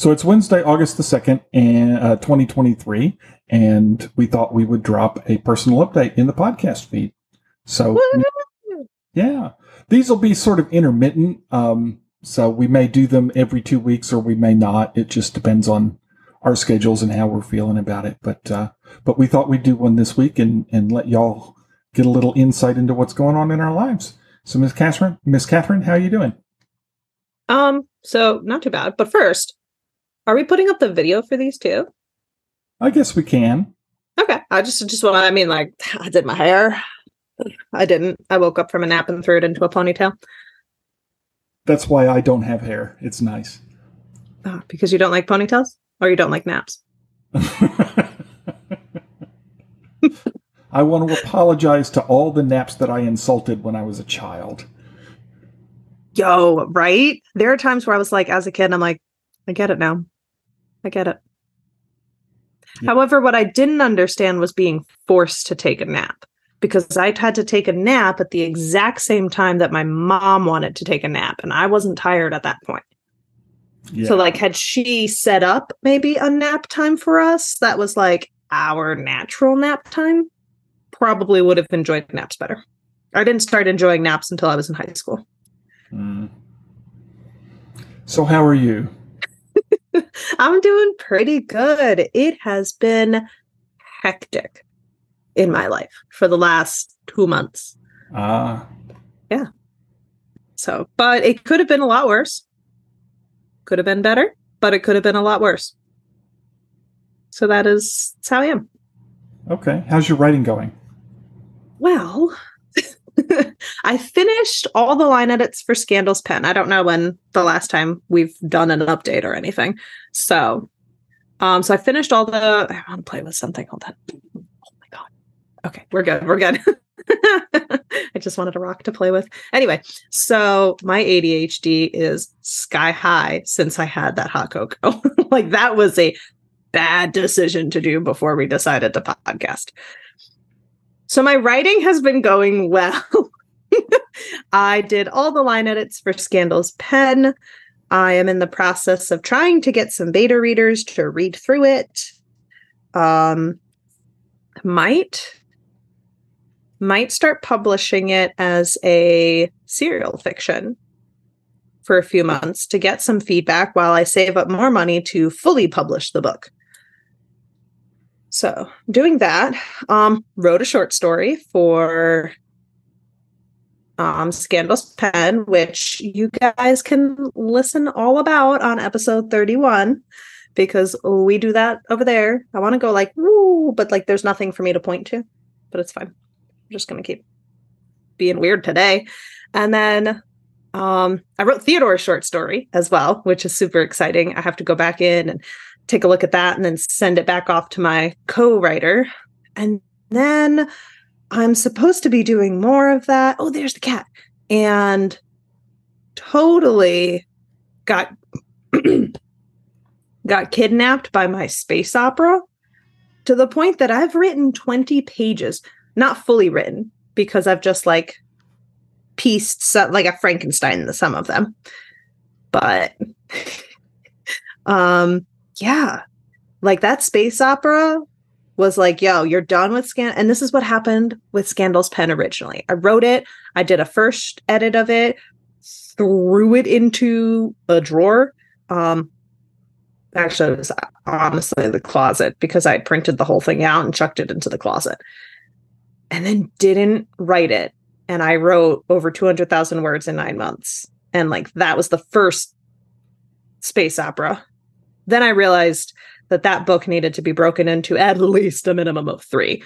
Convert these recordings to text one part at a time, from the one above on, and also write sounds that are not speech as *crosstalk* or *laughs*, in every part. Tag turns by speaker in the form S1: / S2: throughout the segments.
S1: So it's Wednesday, August the 2nd, and uh, 2023, and we thought we would drop a personal update in the podcast feed. So,
S2: Woo!
S1: yeah, these will be sort of intermittent. Um, so we may do them every two weeks or we may not. It just depends on our schedules and how we're feeling about it. But, uh, but we thought we'd do one this week and, and let y'all get a little insight into what's going on in our lives. So, Miss Catherine, Miss Catherine, how are you doing?
S2: Um, so not too bad. But first, are we putting up the video for these two?
S1: I guess we can.
S2: Okay. I just just want I mean, like, *sighs* I did my hair. I didn't. I woke up from a nap and threw it into a ponytail.
S1: That's why I don't have hair. It's nice.
S2: Oh, because you don't like ponytails? Or you don't like naps? *laughs*
S1: I want to apologize to all the naps that I insulted when I was a child.
S2: Yo, right? There are times where I was like, as a kid, I'm like, I get it now. I get it.
S1: Yeah.
S2: However, what I didn't understand was being forced to take a nap because I had to take a nap at the exact same time that my mom wanted to take a nap, and I wasn't tired at that point.
S1: Yeah.
S2: So, like, had she set up maybe a nap time for us that was like our natural nap time, probably would have enjoyed naps better. I didn't start enjoying naps until I was in high school.
S1: Mm. So, how are you? *laughs*
S2: I'm doing pretty good. It has been hectic in my life for the last two months.
S1: Ah, Yeah.
S2: So, but it could have been a lot worse. Could have been better, but it could have been a lot worse. So that is that's how I am.
S1: okay. How's your writing going?
S2: Well, I finished all the line edits for Scandal's Pen. I don't know when the last time we've done an update or anything. So, um, so I finished all the. I want to play with something. Hold on. Oh my god. Okay, we're good. We're good. *laughs* I just wanted a rock to play with. Anyway, so my ADHD is sky high since I had that hot cocoa. *laughs* like that was a bad decision to do before we decided to podcast. So my writing has been going *laughs* well. I did all the line edits for Scandal's Pen. I am in the process of trying to get some beta readers to read through it. Um, might might start publishing it as a serial fiction for a few months to get some feedback while I save up more money to fully publish the book. So, doing that, um, wrote a short story for um, Scandal's Pen, which you guys can listen all about on episode 31 because we do that over there. I want to go like, woo, but like there's nothing for me to point to, but it's fine. I'm just going to keep being weird today. And then um, I wrote Theodore's short story as well, which is super exciting. I have to go back in and take a look at that and then send it back off to my co-writer. And then I'm supposed to be doing more of that. Oh, there's the cat. And totally got *clears throat* got kidnapped by my space opera to the point that I've written 20 pages, not fully written because I've just like pieced like a Frankenstein the sum of them. But *laughs* um yeah, like that space opera was like, yo, you're done with scan. And this is what happened with Scandal's Pen originally. I wrote it, I did a first edit of it, threw it into a drawer. Um, actually, it was honestly the closet because I printed the whole thing out and chucked it into the closet. And then didn't write it. And I wrote over 200,000 words in nine months. And like that was the first space opera. Then I realized that that book needed to be broken into at least a minimum of three.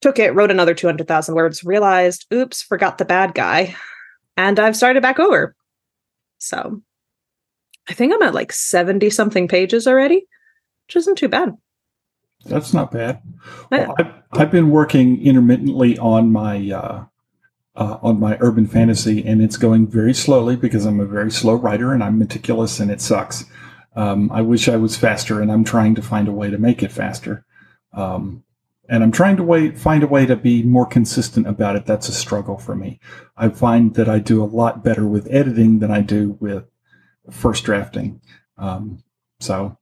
S2: Took it, wrote another 200,000 words, realized, oops, forgot the bad guy. And I've started back over. So I think I'm at like 70 something pages already, which isn't too bad.
S1: That's not bad. Well, I've, I've been working intermittently on my uh, uh, on my urban fantasy, and it's going very slowly because I'm a very slow writer and I'm meticulous, and it sucks. Um, I wish I was faster, and I'm trying to find a way to make it faster. Um, and I'm trying to wait, find a way to be more consistent about it. That's a struggle for me. I find that I do a lot better with editing than I do with first drafting. Um, So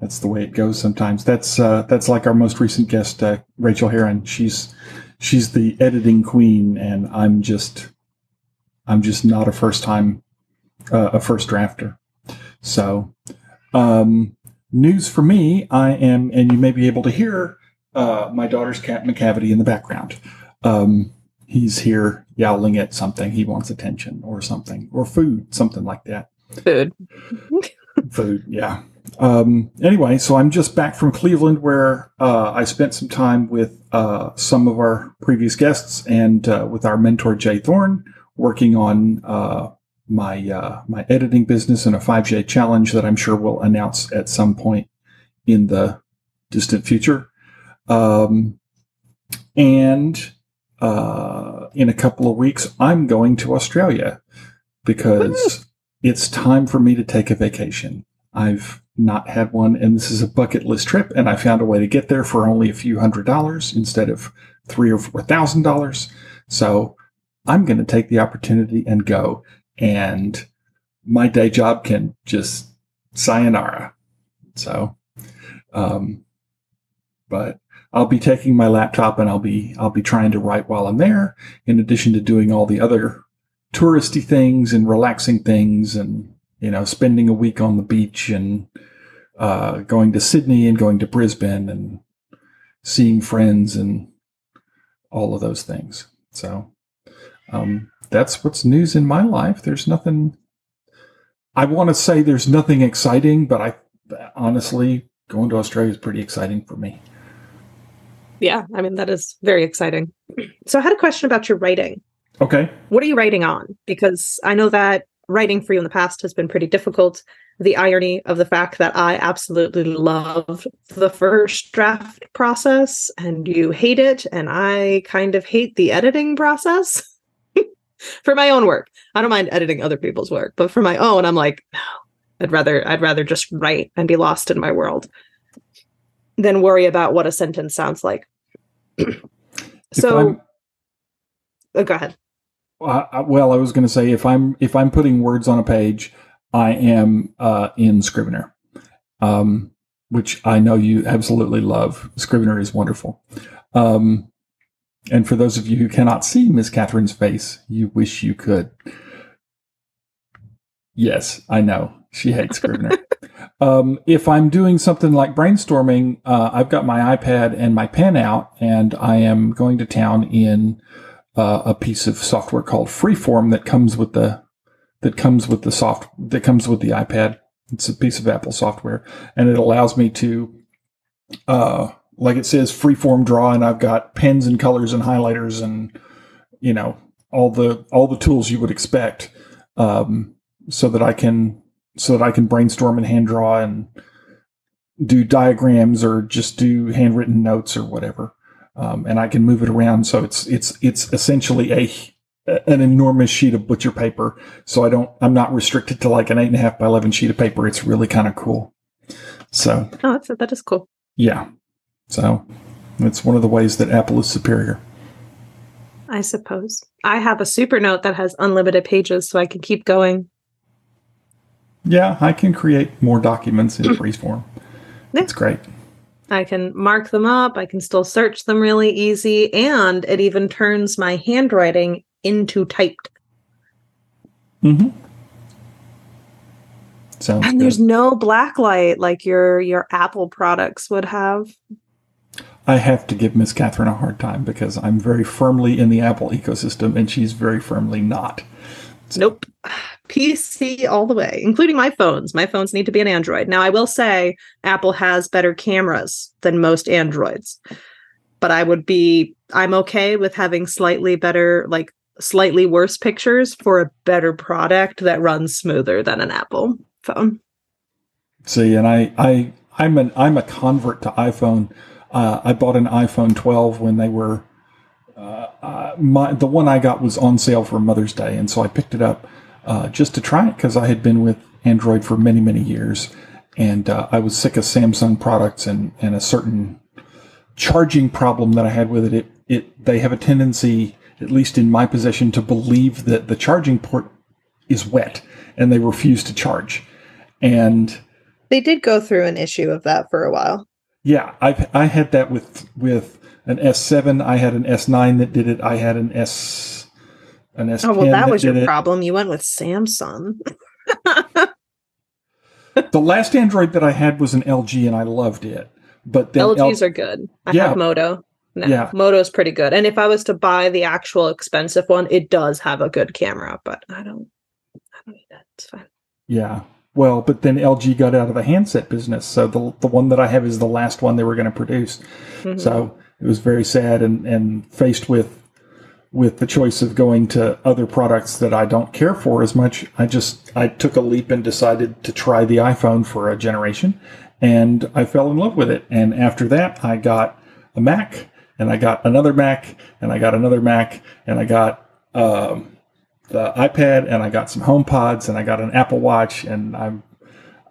S1: that's the way it goes sometimes. That's uh, that's like our most recent guest, uh, Rachel Heron. She's she's the editing queen, and I'm just I'm just not a first time uh, a first drafter. So um, news for me, I am, and you may be able to hear uh, my daughter's cat Macavity in the background. Um, he's here yowling at something. He wants attention or something or food, something like that.
S2: Food. *laughs*
S1: food, yeah. Um, anyway, so I'm just back from Cleveland where uh, I spent some time with uh, some of our previous guests and uh, with our mentor J. Thorn working on uh, my uh, my editing business and a 5J challenge that I'm sure we'll announce at some point in the distant future. Um, and uh, in a couple of weeks, I'm going to Australia because it's time for me to take a vacation. I've not had one, and this is a bucket list trip, and I found a way to get there for only a few hundred dollars instead of three or four thousand dollars. So I'm going to take the opportunity and go and my day job can just sayonara. So, um, but I'll be taking my laptop and I'll be I'll be trying to write while I'm there, in addition to doing all the other touristy things and relaxing things, and you know, spending a week on the beach and uh, going to Sydney and going to Brisbane and seeing friends and all of those things. So, um, that's what's news in my life. There's nothing. I want to say there's nothing exciting, but I honestly going to Australia is pretty exciting for me.
S2: Yeah, I mean that is very exciting. So I had a question about your writing.
S1: Okay.
S2: What are you writing on? Because I know that writing for you in the past has been pretty difficult. The irony of the fact that I absolutely love the first draft process and you hate it, and I kind of hate the editing process. *laughs* for my own work. I don't mind editing other people's work, but for my own, I'm like, no, I'd rather I'd rather just write and be lost in my world than worry about what a sentence sounds like. *clears throat* so, oh, go ahead.
S1: Uh, well, I was going to say if I'm if I'm putting words on a page, I am uh, in Scrivener, um, which I know you absolutely love. Scrivener is wonderful. Um, and for those of you who cannot see Miss Catherine's face, you wish you could. Yes, I know. She hates Scrivener. *laughs* um, if I'm doing something like brainstorming, uh, I've got my iPad and my pen out, and I am going to town in uh, a piece of software called Freeform that comes with the that comes with the soft that comes with the iPad. It's a piece of Apple software, and it allows me to uh, like it says freeform draw and I've got pens and colors and highlighters and you know all the all the tools you would expect um, so that I can so that I can brainstorm and hand draw and do diagrams or just do handwritten notes or whatever. Um, and I can move it around. So it's it's it's essentially a an enormous sheet of butcher paper. So I don't I'm not restricted to like an eight and a half by eleven sheet of paper. It's really kind of cool. So
S2: oh that's that is cool.
S1: Yeah so it's one of the ways that Apple is superior.
S2: I suppose. I have a Supernote that has unlimited pages, so I can keep going.
S1: Yeah, I can create more documents in *clears throat* Freeform. It's great.
S2: I can mark them up. I can still search them really easy. And it even turns my handwriting into typed.
S1: Mm-hmm.
S2: Sounds and good. there's no blacklight like your your Apple products would have.
S1: I have to give Miss Catherine a hard time because I'm very firmly in the Apple ecosystem and she's very firmly not.
S2: So. Nope. *sighs* PC all the way, including my phones. My phones need to be an Android. Now, I will say Apple has better cameras than most Androids, but I would be, I'm okay with having slightly better, like slightly worse pictures for a better product that runs smoother than an Apple phone.
S1: See, and I, I, I'm an, I'm a convert to iPhone uh, I bought an iPhone 12 when they were uh, uh, my the one I got was on sale for Mother's Day, and so I picked it up uh, just to try it because I had been with Android for many many years, and uh, I was sick of Samsung products and and a certain charging problem that I had with it. It it they have a tendency, at least in my possession, to believe that the charging port is wet, and they refuse to charge, and
S2: They did go through an issue of that for a while.
S1: Yeah, I I had that with with an S7. I had an S9 that did it. I had an S an S10.
S2: Oh well, that was your
S1: it.
S2: problem. You went with Samsung. *laughs*
S1: The last Android that I had was an LG, and I loved it. But then L-
S2: LGs are good. I
S1: Yeah.
S2: have Moto. No,
S1: Yeah.
S2: Moto's pretty good. And if I was to buy the actual expensive one, it does have a good camera, but I don't. I don't need that. It's fine.
S1: yeah, well, but then LG got out of the handset business, so the the one that I have is the last one they were going to produce.
S2: Mhm.
S1: So it was very sad and, and faced with with the choice of going to other products that I don't care for as much. I just I took a leap and decided to try the iPhone for a generation and I fell in love with it. And after that I got a Mac and I got another Mac and I got another Mac and I got um, the iPad and I got some HomePods and I got an Apple Watch and I'm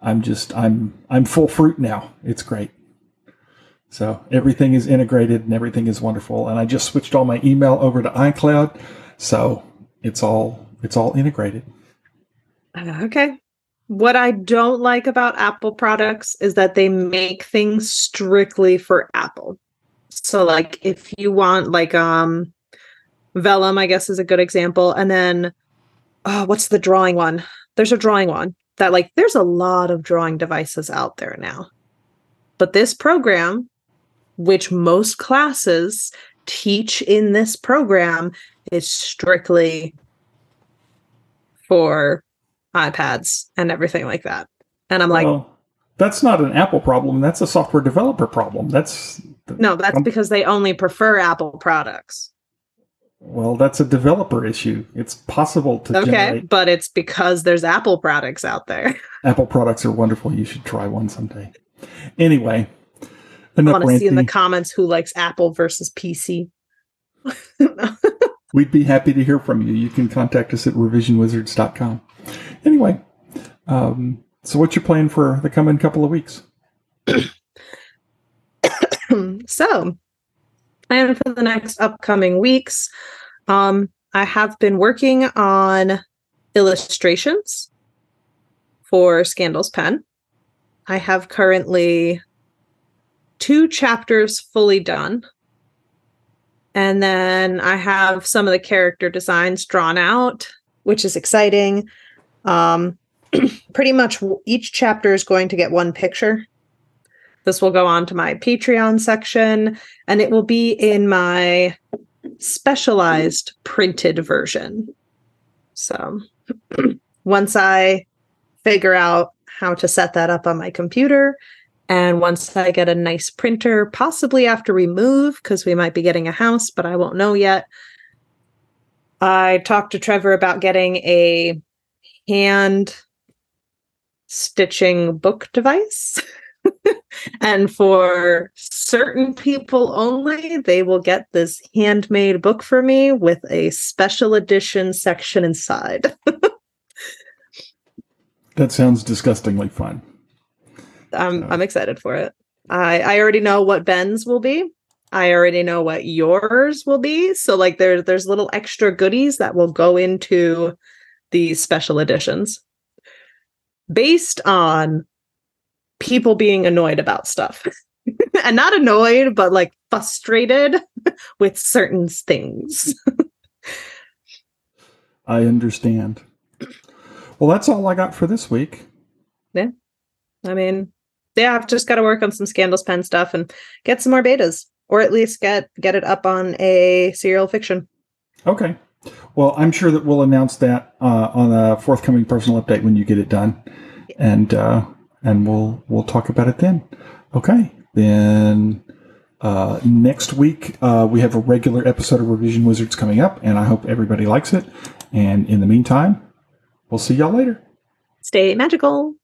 S1: I'm just I'm I'm full fruit now. It's great. So everything is integrated and everything is wonderful. And I just switched all my email over to iCloud, so it's all it's all integrated.
S2: Uh, Okay. What I don't like about Apple products is that they make things strictly for Apple. So like if you want like um Vellum, I guess is a good example. And then oh, what's the drawing one? There's a drawing one that like there's a lot of drawing devices out there now. But this program, which most classes teach in this program, is strictly for iPads and everything like that. And I'm like,
S1: well, that's not an Apple problem. That's a software developer problem. That's
S2: no, that's because they only prefer Apple products.
S1: Well, that's a developer issue. It's possible to
S2: Okay.
S1: generate
S2: But it's because there's Apple products out there. *laughs*
S1: Apple products are wonderful. You should try one someday. Anyway,
S2: I want to see in the comments who likes Apple versus PC. *laughs*
S1: We'd be happy to hear from you. You can contact us at revisionwizards.com. Anyway, um, so what's your plan for the coming couple of weeks? *coughs*
S2: so, plan for the next upcoming weeks. Um, I have been working on illustrations for Scandal's Pen. I have currently two chapters fully done. And then I have some of the character designs drawn out, which is exciting. Um, *clears throat* pretty much each chapter is going to get one picture. This will go on to my Patreon section and it will be in my specialized printed version. So *clears throat* once I figure out how to set that up on my computer, and once I get a nice printer, possibly after we move, because we might be getting a house, but I won't know yet. I talked to Trevor about getting a hand stitching book device. *laughs* *laughs* and for certain people only, they will get this handmade book for me with a special edition section inside. *laughs*
S1: That sounds disgustingly fun.
S2: I'm
S1: So-
S2: I'm excited for it. I I already know what Ben's will be. I already know what yours will be. So like there's there's little extra goodies that will go into these special editions based on people being annoyed about stuff. *laughs* and not annoyed, but like frustrated *laughs* with certain things. *laughs*
S1: I understand. Well, that's all I got for this week. Yeah.
S2: I mean, yeah, I've just got to work on some Scandals Pen stuff and get some more betas, or at least get get it up on a serial fiction.
S1: Okay. Well, I'm sure that we'll announce that uh, on a forthcoming personal update when you get it done, and uh, and we'll we'll talk about it then. Okay. Then uh, next week uh, we have a regular episode of Revision Wizards coming up, and I hope everybody likes it. And in the meantime, we'll see y'all later.
S2: Stay magical.